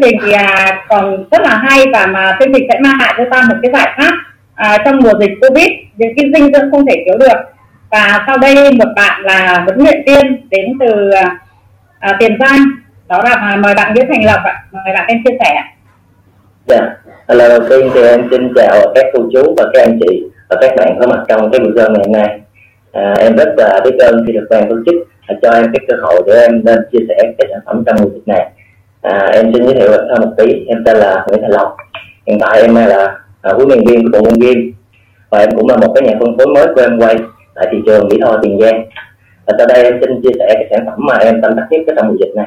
chương trình thì à, còn rất là hay và mà chương trình sẽ mang lại cho ta một cái giải pháp à, trong mùa dịch covid. Những cái dinh dưỡng không thể thiếu được. Và sau đây một bạn là huấn luyện viên đến từ à, à tiền giang. Đó là à, mời bạn nguyễn thành lập ạ. Mời bạn em chia sẻ dạ. Lần đầu tiên thì em xin chào các cô chú và các anh chị và các bạn có mặt trong cái buổi giờ ngày hôm nay. À, em rất là biết ơn khi được ban tổ chức à, cho em cái cơ hội để em nên chia sẻ cái sản phẩm trong mùa dịch này à, em xin giới thiệu bản thân một tí em tên là nguyễn thành lộc hiện tại em là à, huấn luyện viên của bộ môn game và em cũng là một cái nhà phân phối mới của em quay tại thị trường mỹ tho tiền giang. Và sau đây em xin chia sẻ cái sản phẩm mà em tâm đắc nhất cái trong mùa dịch này.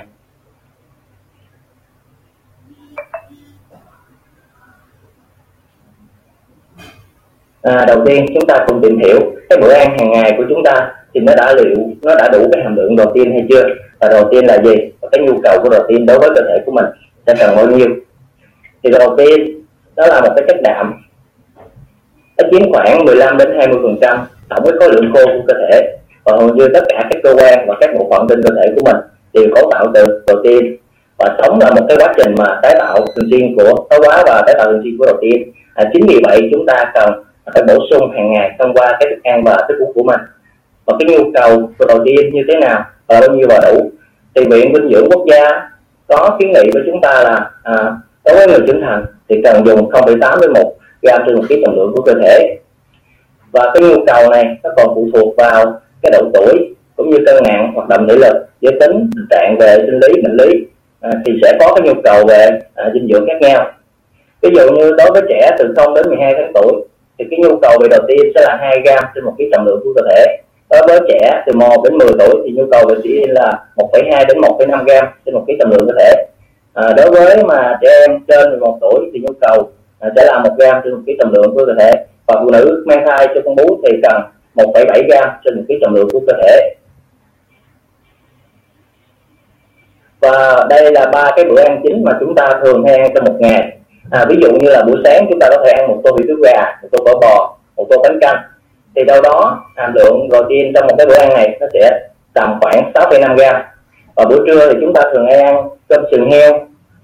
À, đầu tiên chúng ta cùng tìm hiểu cái bữa ăn hàng ngày của chúng ta thì nó đã liệu nó đã đủ cái hàm lượng đầu tiên hay chưa? Và đầu tiên là gì? Cái nhu cầu của protein đối với cơ thể của mình sẽ cần bao nhiêu. Thì protein đó là một cái chất đạm. Nó chiếm khoảng 15 đến 20 phần trăm tổng cái khối lượng khô của cơ thể. Và hầu như tất cả các cơ quan và các bộ phận trên cơ thể của mình đều cấu tạo từ protein và sống là một cái quá trình mà tái tạo thường xuyên của thoái hóa và tái tạo thường xuyên của protein à, chính vì vậy chúng ta cần phải bổ sung hàng ngày thông qua cái thức ăn và thức uống của mình. Và cái nhu cầu của protein như thế nào và bao nhiêu là đủ thì viện dinh dưỡng quốc gia có kiến nghị với chúng ta là à, đối với người trưởng thành thì cần dùng 0,8 đến 1 gram trên một ký trọng lượng của cơ thể. Và cái nhu cầu này nó còn phụ thuộc vào cái độ tuổi cũng như cân nặng hoạt động thể lực giới tính tình trạng về sinh lý bệnh lý à, thì sẽ có cái nhu cầu về à, dinh dưỡng khác nhau. Ví dụ như đối với trẻ từ 0 đến 12 tháng tuổi thì cái nhu cầu về đầu tiên sẽ là 2 gram trên một ký trọng lượng của cơ thể đối với trẻ từ 1 đến 10 tuổi thì nhu cầu về chỉ là 1,2 đến 1,5 gram trên một ký trọng lượng cơ thể. À, đối với mà trẻ em trên 11 tuổi thì nhu cầu à, sẽ là 1 gram trên một ký trọng lượng của cơ thể. Và phụ nữ mang thai cho con bú thì cần 1,7 gram trên một ký trọng lượng của cơ thể. Và đây là ba cái bữa ăn chính mà chúng ta thường hay ăn trong một ngày. À, ví dụ như là buổi sáng chúng ta có thể ăn một tô hủ tiếu gà một tô phở bò một tô bánh canh thì đâu đó hàm lượng protein trong một cái bữa ăn này nó sẽ tầm khoảng 6,5 gram. Và buổi trưa thì chúng ta thường hay ăn cơm sườn heo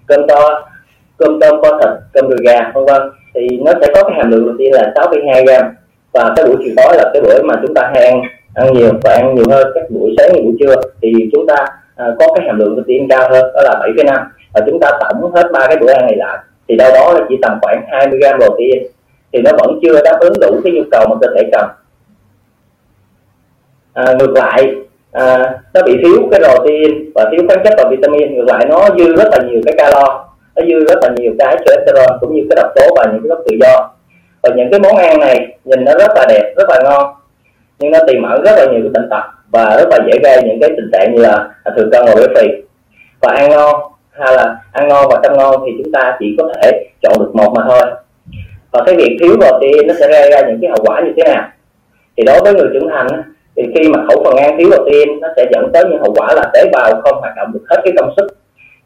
cơm to cơm tôm kho thịt cơm đùi gà vân vân. Thì nó sẽ có cái hàm lượng protein là 6,2 gram. Và cái buổi chiều tối là cái bữa mà chúng ta hay ăn ăn nhiều và ăn nhiều hơn các buổi sáng và buổi trưa. Thì chúng ta à, có cái hàm lượng protein cao hơn đó là 7,5 và chúng ta tổng hết ba cái bữa ăn này lại. Thì đâu đó là chỉ tầm khoảng 20 gram protein thì nó vẫn chưa đáp ứng đủ cái nhu cầu mà cơ thể cần. À, ngược lại à, nó bị thiếu cái protein và thiếu khoáng chất và vitamin. Ngược lại nó dư rất là nhiều cái calo nó dư rất là nhiều cái cholesterol cũng như cái độc tố và những cái gốc tự do. Và những cái món ăn này nhìn nó rất là đẹp rất là ngon nhưng nó tiềm ẩn rất là nhiều cái bệnh tật và rất là dễ gây những cái tình trạng như là à, thừa cân và béo phì. Và ăn ngon hay là ăn ngon và chăm ngon thì chúng ta chỉ có thể chọn được một mà thôi và cái việc thiếu protein nó sẽ gây ra những cái hậu quả như thế nào? Thì đối với người trưởng thành thì khi mà khẩu phần ăn thiếu protein, nó sẽ dẫn tới những hậu quả là tế bào không hoạt động được hết cái công suất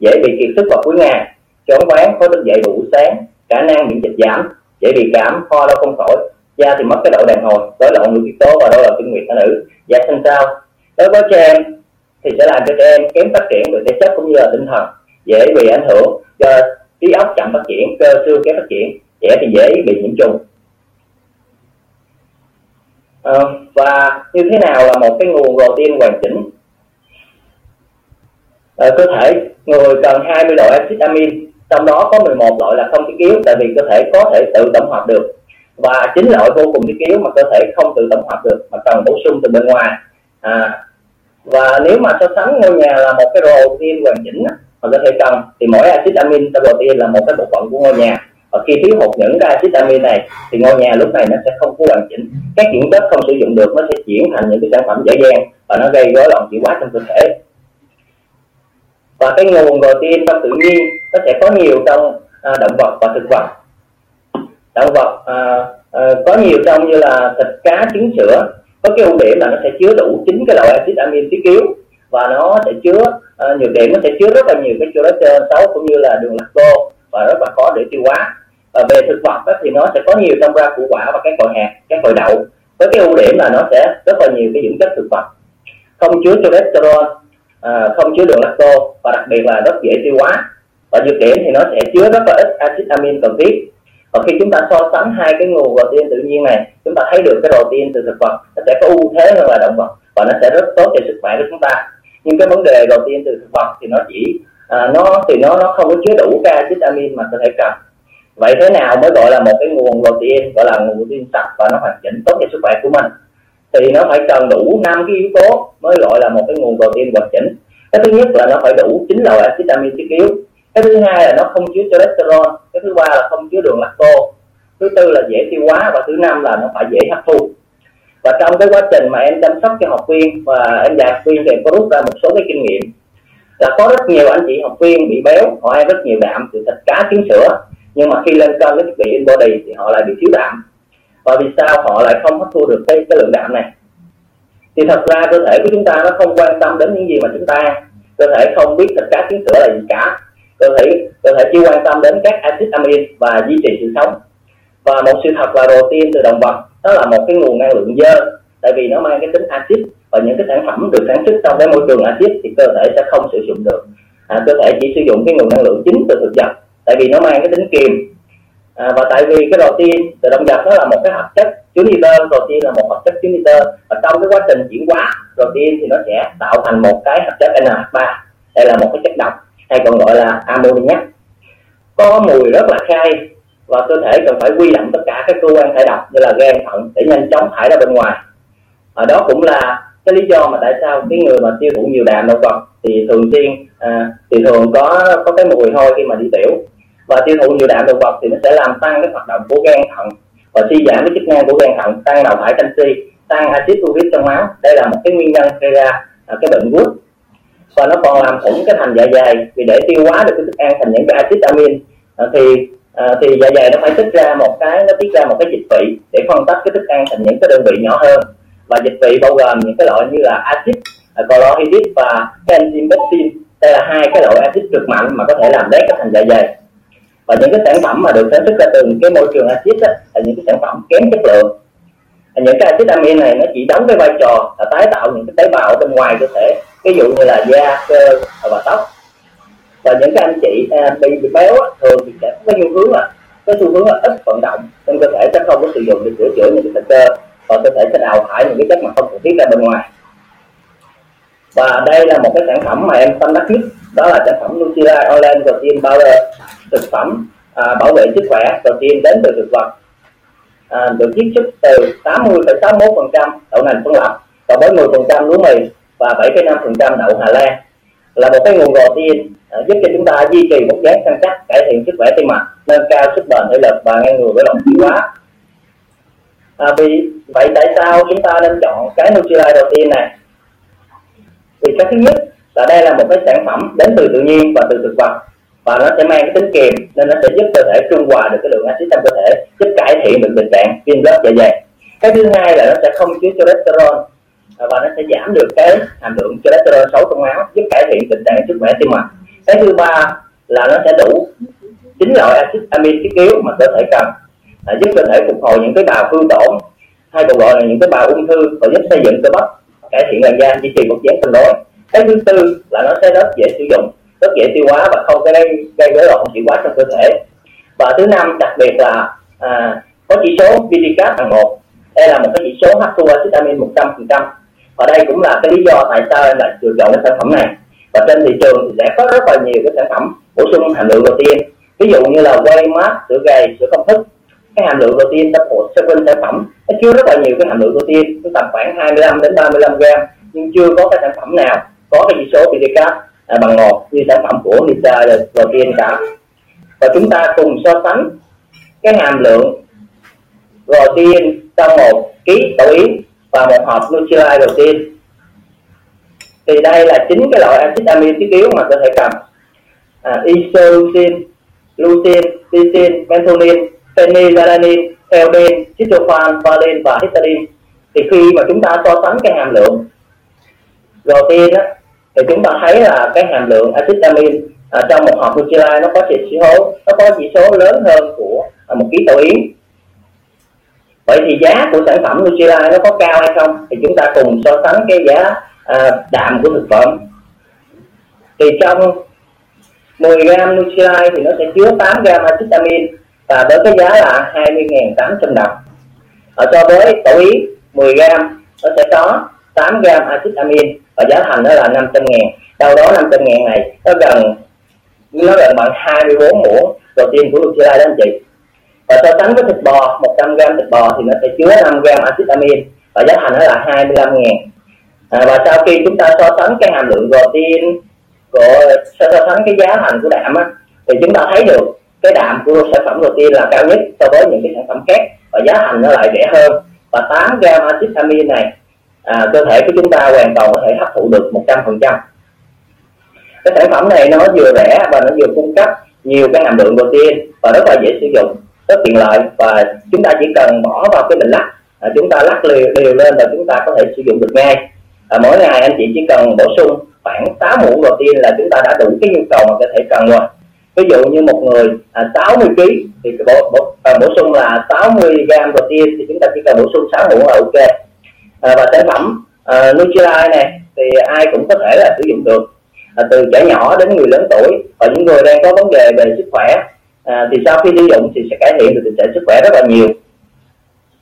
dễ bị kiệt sức vào cuối ngày. Chóng váng khó thức dậy buổi sáng, khả năng miễn dịch giảm, dễ bị cảm, ho, đau không khỏi da thì mất cái độ đàn hồi rối loạn nội tiết tố và đó là kinh nguyệt ở nữ. Dạ, da xanh xao đối với trẻ em, thì sẽ làm cho trẻ em kém phát triển về thể chất cũng như là tinh thần, dễ bị ảnh hưởng do trí óc chậm phát triển, cơ xương kém phát triển trẻ thì dễ bị nhiễm trùng à, và như thế nào là một cái nguồn protein hoàn chỉnh? À, cơ thể người cần 20 loại axit amin trong đó có 11 loại là không thiết yếu tại vì cơ thể có thể tự tổng hợp được. Và chín loại vô cùng thiết yếu mà cơ thể không tự tổng hợp được mà cần bổ sung từ bên ngoài. À, và nếu mà so sánh ngôi nhà là một cái protein hoàn chỉnh mà cơ thể cần thì mỗi axit amin trong protein là một cái bộ phận của ngôi nhà và khi thiếu hụt những cái axit amin này thì ngôi nhà lúc này nó sẽ không có hoàn chỉnh. Các dưỡng chất không sử dụng được nó sẽ chuyển thành những cái sản phẩm dễ dàng và nó gây rối loạn chuyển hóa trong cơ thể. Và cái nguồn protein trong tự nhiên nó sẽ có nhiều trong à, động vật và thực vật. Động vật à, à, có nhiều trong như là thịt cá trứng sữa. Có cái ưu điểm là nó sẽ chứa đủ chín cái loại axit amin thiết yếu và nó sẽ chứa à, nhược điểm nó sẽ chứa rất là nhiều cái cholesterol xấu cũng như là đường lacto và rất là khó để tiêu hóa và về thực vật đó, thì nó sẽ có nhiều trong rau củ quả và các loại hạt các loại đậu. Với cái ưu điểm là nó sẽ rất là nhiều cái dưỡng chất thực vật không chứa cholesterol à, không chứa đường lacto và đặc biệt là rất dễ tiêu hóa. Và dược điểm thì nó sẽ chứa rất là ít axit amin cần thiết. Và khi chúng ta so sánh hai cái nguồn protein tự nhiên này chúng ta thấy được cái protein từ thực vật nó sẽ có ưu thế hơn là động vật và nó sẽ rất tốt cho sức khỏe của chúng ta. Nhưng cái vấn đề protein từ thực vật thì nó chỉ à, nó thì nó nó không có chứa đủ cái axit amin mà cơ thể cần vậy thế nào mới gọi là một cái nguồn protein, gọi là nguồn protein sạch và nó hoàn chỉnh tốt cho sức khỏe của mình? Thì nó phải cần đủ năm cái yếu tố mới gọi là một cái nguồn protein hoàn chỉnh. Cái thứ nhất là nó phải đủ chín loại axit amin thiết yếu cái thứ hai là nó không chứa cholesterol. Cái thứ ba là không chứa đường lacto thứ tư là dễ tiêu hóa và thứ năm là nó phải dễ hấp thu. Và trong cái quá trình mà em chăm sóc cho học viên và em dạy học viên thì em có rút ra một số cái kinh nghiệm. Là có rất nhiều anh chị học viên bị béo, họ ăn rất nhiều đạm từ thịt cá, trứng sữa nhưng mà khi lên cân cái thiết bị in body thì họ lại bị thiếu đạm. Và vì sao họ lại không hấp thu được cái, cái lượng đạm này? Thì thật ra cơ thể của chúng ta nó không quan tâm đến những gì mà chúng ta. Cơ thể không biết thịt cá kiến sữa là gì cả. Cơ thể cơ thể chỉ quan tâm đến các axit amin và duy trì sự sống. Và một sự thật là protein từ động vật đó là một cái nguồn năng lượng dơ. Tại vì nó mang cái tính axit và những cái sản phẩm được sản xuất trong cái môi trường axit thì cơ thể sẽ không sử dụng được. À, cơ thể chỉ sử dụng cái nguồn năng lượng chính từ thực vật tại vì nó mang cái tính kiềm. À, và tại vì cái protein từ động vật nó là một cái hợp chất chứa nitơ protein là một hợp chất chứa nitơ. Và trong cái quá trình chuyển hóa protein thì nó sẽ tạo thành một cái hợp chất NH3 đây là một cái chất độc hay còn gọi là ammoniac. Có mùi rất là khai và cơ thể cần phải quy động tất cả các cơ quan thải độc như là gan thận để nhanh chóng thải ra bên ngoài. Ở đó cũng là cái lý do mà tại sao cái người mà tiêu thụ nhiều đạm động vật thì thường xuyên à, thì thường có có cái mùi hôi khi mà đi tiểu và tiêu thụ nhiều đạm động vật thì nó sẽ làm tăng cái hoạt động của gan thận. Và suy giảm cái chức năng của gan thận tăng đào thải canxi tăng axit uric trong máu. Đây là một cái nguyên nhân gây ra à, cái bệnh gút. Và nó còn làm thủng cái thành dạ dày. Vì để tiêu hóa được cái thức ăn thành những cái axit amin à, thì à, thì dạ dày nó phải tiết ra một cái nó tiết ra một cái dịch vị để phân tách cái thức ăn thành những cái đơn vị nhỏ hơn. Và dịch vị bao gồm những cái loại như là axit à, chlorhydric và enzyme pepsin đây là hai cái loại axit cực mạnh mà có thể làm đét cái thành dạ dày và những cái sản phẩm mà được sản xuất ra từ cái môi trường axit là những cái sản phẩm kém chất lượng. Những cái axit amin này nó chỉ đóng cái vai trò là tái tạo những cái tế bào ở bên ngoài cơ thể ví dụ như là da cơ và tóc. Và những cái anh chị à, bị, bị béo á, thường thì sẽ có cái xu hướng là cái xu hướng là ít vận động nên cơ thể sẽ không có sử dụng để sửa chữa những cái thịt cơ và cơ thể sẽ đào thải những cái chất mà không cần thiết ra bên ngoài. Và đây là một cái sản phẩm mà em tâm đắc nhất đó là sản phẩm Nutella Olen Protein Powder thực phẩm à, bảo vệ sức khỏe protein đến từ thực vật. À, được chiết xuất từ 80,61% đậu nành phân lập và với 10% lúa mì và 7,5% đậu Hà Lan. Là một cái nguồn protein à, giúp cho chúng ta duy trì một dáng săn chắc cải thiện sức khỏe tim mạch nâng cao sức bền thể lực và ngăn ngừa với bệnh tiêu hóa. À, vì vậy tại sao chúng ta nên chọn cái Nutrilite protein này? Vì cái thứ nhất là đây là một cái sản phẩm đến từ tự nhiên và từ thực vật. Và nó sẽ mang cái tính kiềm nên nó sẽ giúp cơ thể trung hòa được cái lượng axit trong cơ thể giúp cải thiện được tình trạng viêm lớp dạ dày. Cái thứ hai là nó sẽ không chứa cholesterol à, và nó sẽ giảm được cái hàm lượng cholesterol xấu trong máu giúp cải thiện tình trạng sức khỏe tim mạch. Cái thứ ba là nó sẽ đủ chín loại axit amin thiết yếu mà cơ thể cần à, giúp cơ thể phục hồi những cái bào hư tổn. Hay còn gọi là những cái bào ung thư và giúp xây dựng cơ bắp cải thiện làn da duy trì một dáng cân đối cái thứ tư là nó sẽ rất dễ sử dụng rất dễ tiêu hóa và không gây gây rối loạn chuyển hóa trong cơ thể. Và thứ năm đặc biệt là à, có chỉ số VTCAP bằng một. Đây là một cái chỉ số hấp thu axit amin 100% và đây cũng là cái lý do tại sao em lại lựa chọn cái sản phẩm này. Và trên thị trường thì sẽ có rất là nhiều cái sản phẩm bổ sung hàm lượng protein. Ví dụ như là whey mát sữa gầy sữa công thức cái hàm lượng protein trong một seven sản phẩm nó chứa rất là nhiều cái hàm lượng protein. Tầm khoảng 25 đến 35 gram nhưng chưa có cái sản phẩm nào có cái chỉ số PDCAP à, bằng một như sản phẩm của Lisa protein cả. Và chúng ta cùng so sánh cái hàm lượng protein trong một ký tổ yến và một hộp Nutrilite protein thì đây là chính cái loại axit amin thiết yếu mà cơ thể cần à, isoleucine leucine lysine methionine, phenylalanine, theoden tryptophan valine và histidine thì khi mà chúng ta so sánh cái hàm lượng protein á, thì chúng ta thấy là cái hàm lượng axit amin à, trong một hộp Nutrilite nó có chỉ số nó có chỉ số lớn hơn của à, một ký tổ yến. Vậy thì giá của sản phẩm Nutrilite nó có cao hay không? Thì chúng ta cùng so sánh cái giá à, đạm của thực phẩm. Thì trong 10 gram Nutrilite thì nó sẽ chứa 8 gram axit amin và với cái giá là 20.800 đồng. Ở so với tổ yến 10 gram nó sẽ có 8 gram axit amin và giá thành đó là 500 ngàn. Đâu đó 500 ngàn này nó gần nó gần bằng 24 muỗng protein của Nutrilite đó anh chị. Và so sánh với thịt bò 100 gram thịt bò thì nó sẽ chứa 5 gram axit amin và giá thành nó là 25 ngàn. À, và sau khi chúng ta so sánh cái hàm lượng protein của so sánh cái giá thành của đạm á, thì chúng ta thấy được cái đạm của sản phẩm protein là cao nhất so với những cái sản phẩm khác và giá thành nó lại rẻ hơn. Và 8 gram axit amin này à, cơ thể của chúng ta hoàn toàn có thể hấp thụ được 100% cái sản phẩm này nó vừa rẻ và nó vừa cung cấp nhiều cái hàm lượng protein và rất là dễ sử dụng rất tiện lợi và chúng ta chỉ cần bỏ vào cái bình lắc à, chúng ta lắc liều, liều lên và chúng ta có thể sử dụng được ngay. À, mỗi ngày anh chị chỉ cần bổ sung khoảng 8 muỗng protein là chúng ta đã đủ cái nhu cầu mà cơ thể cần rồi. Ví dụ như một người à, 60 kg thì bổ, bổ, à, bổ sung là 60 gram protein thì chúng ta chỉ cần bổ sung 6 muỗng là ok à, và sản phẩm à, Nutrilite này thì ai cũng có thể là sử dụng được. À, từ trẻ nhỏ đến người lớn tuổi và những người đang có vấn đề về sức khỏe à, thì sau khi sử dụng thì sẽ cải thiện được tình trạng sức khỏe rất là nhiều.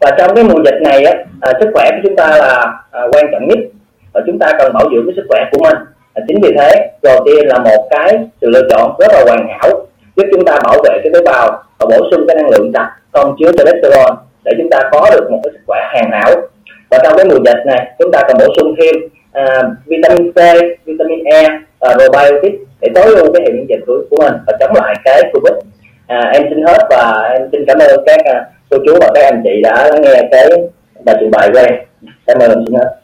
Và trong cái mùa dịch này á, à, sức khỏe của chúng ta là à, quan trọng nhất và chúng ta cần bảo dưỡng cái sức khỏe của mình. À, chính vì thế protein là một cái sự lựa chọn rất là hoàn hảo giúp chúng ta bảo vệ cái tế bào và bổ sung cái năng lượng sạch không chứa cholesterol để chúng ta có được một cái sức khỏe hoàn hảo và trong cái mùa dịch này chúng ta cần bổ sung thêm à, vitamin C, vitamin E và probiotic để tối ưu cái hệ miễn dịch của, của mình và chống lại cái covid. À, em xin hết và em xin cảm ơn các à, cô chú và các anh chị đã lắng nghe cái bài trình bày của em. Cảm ơn em xin hết.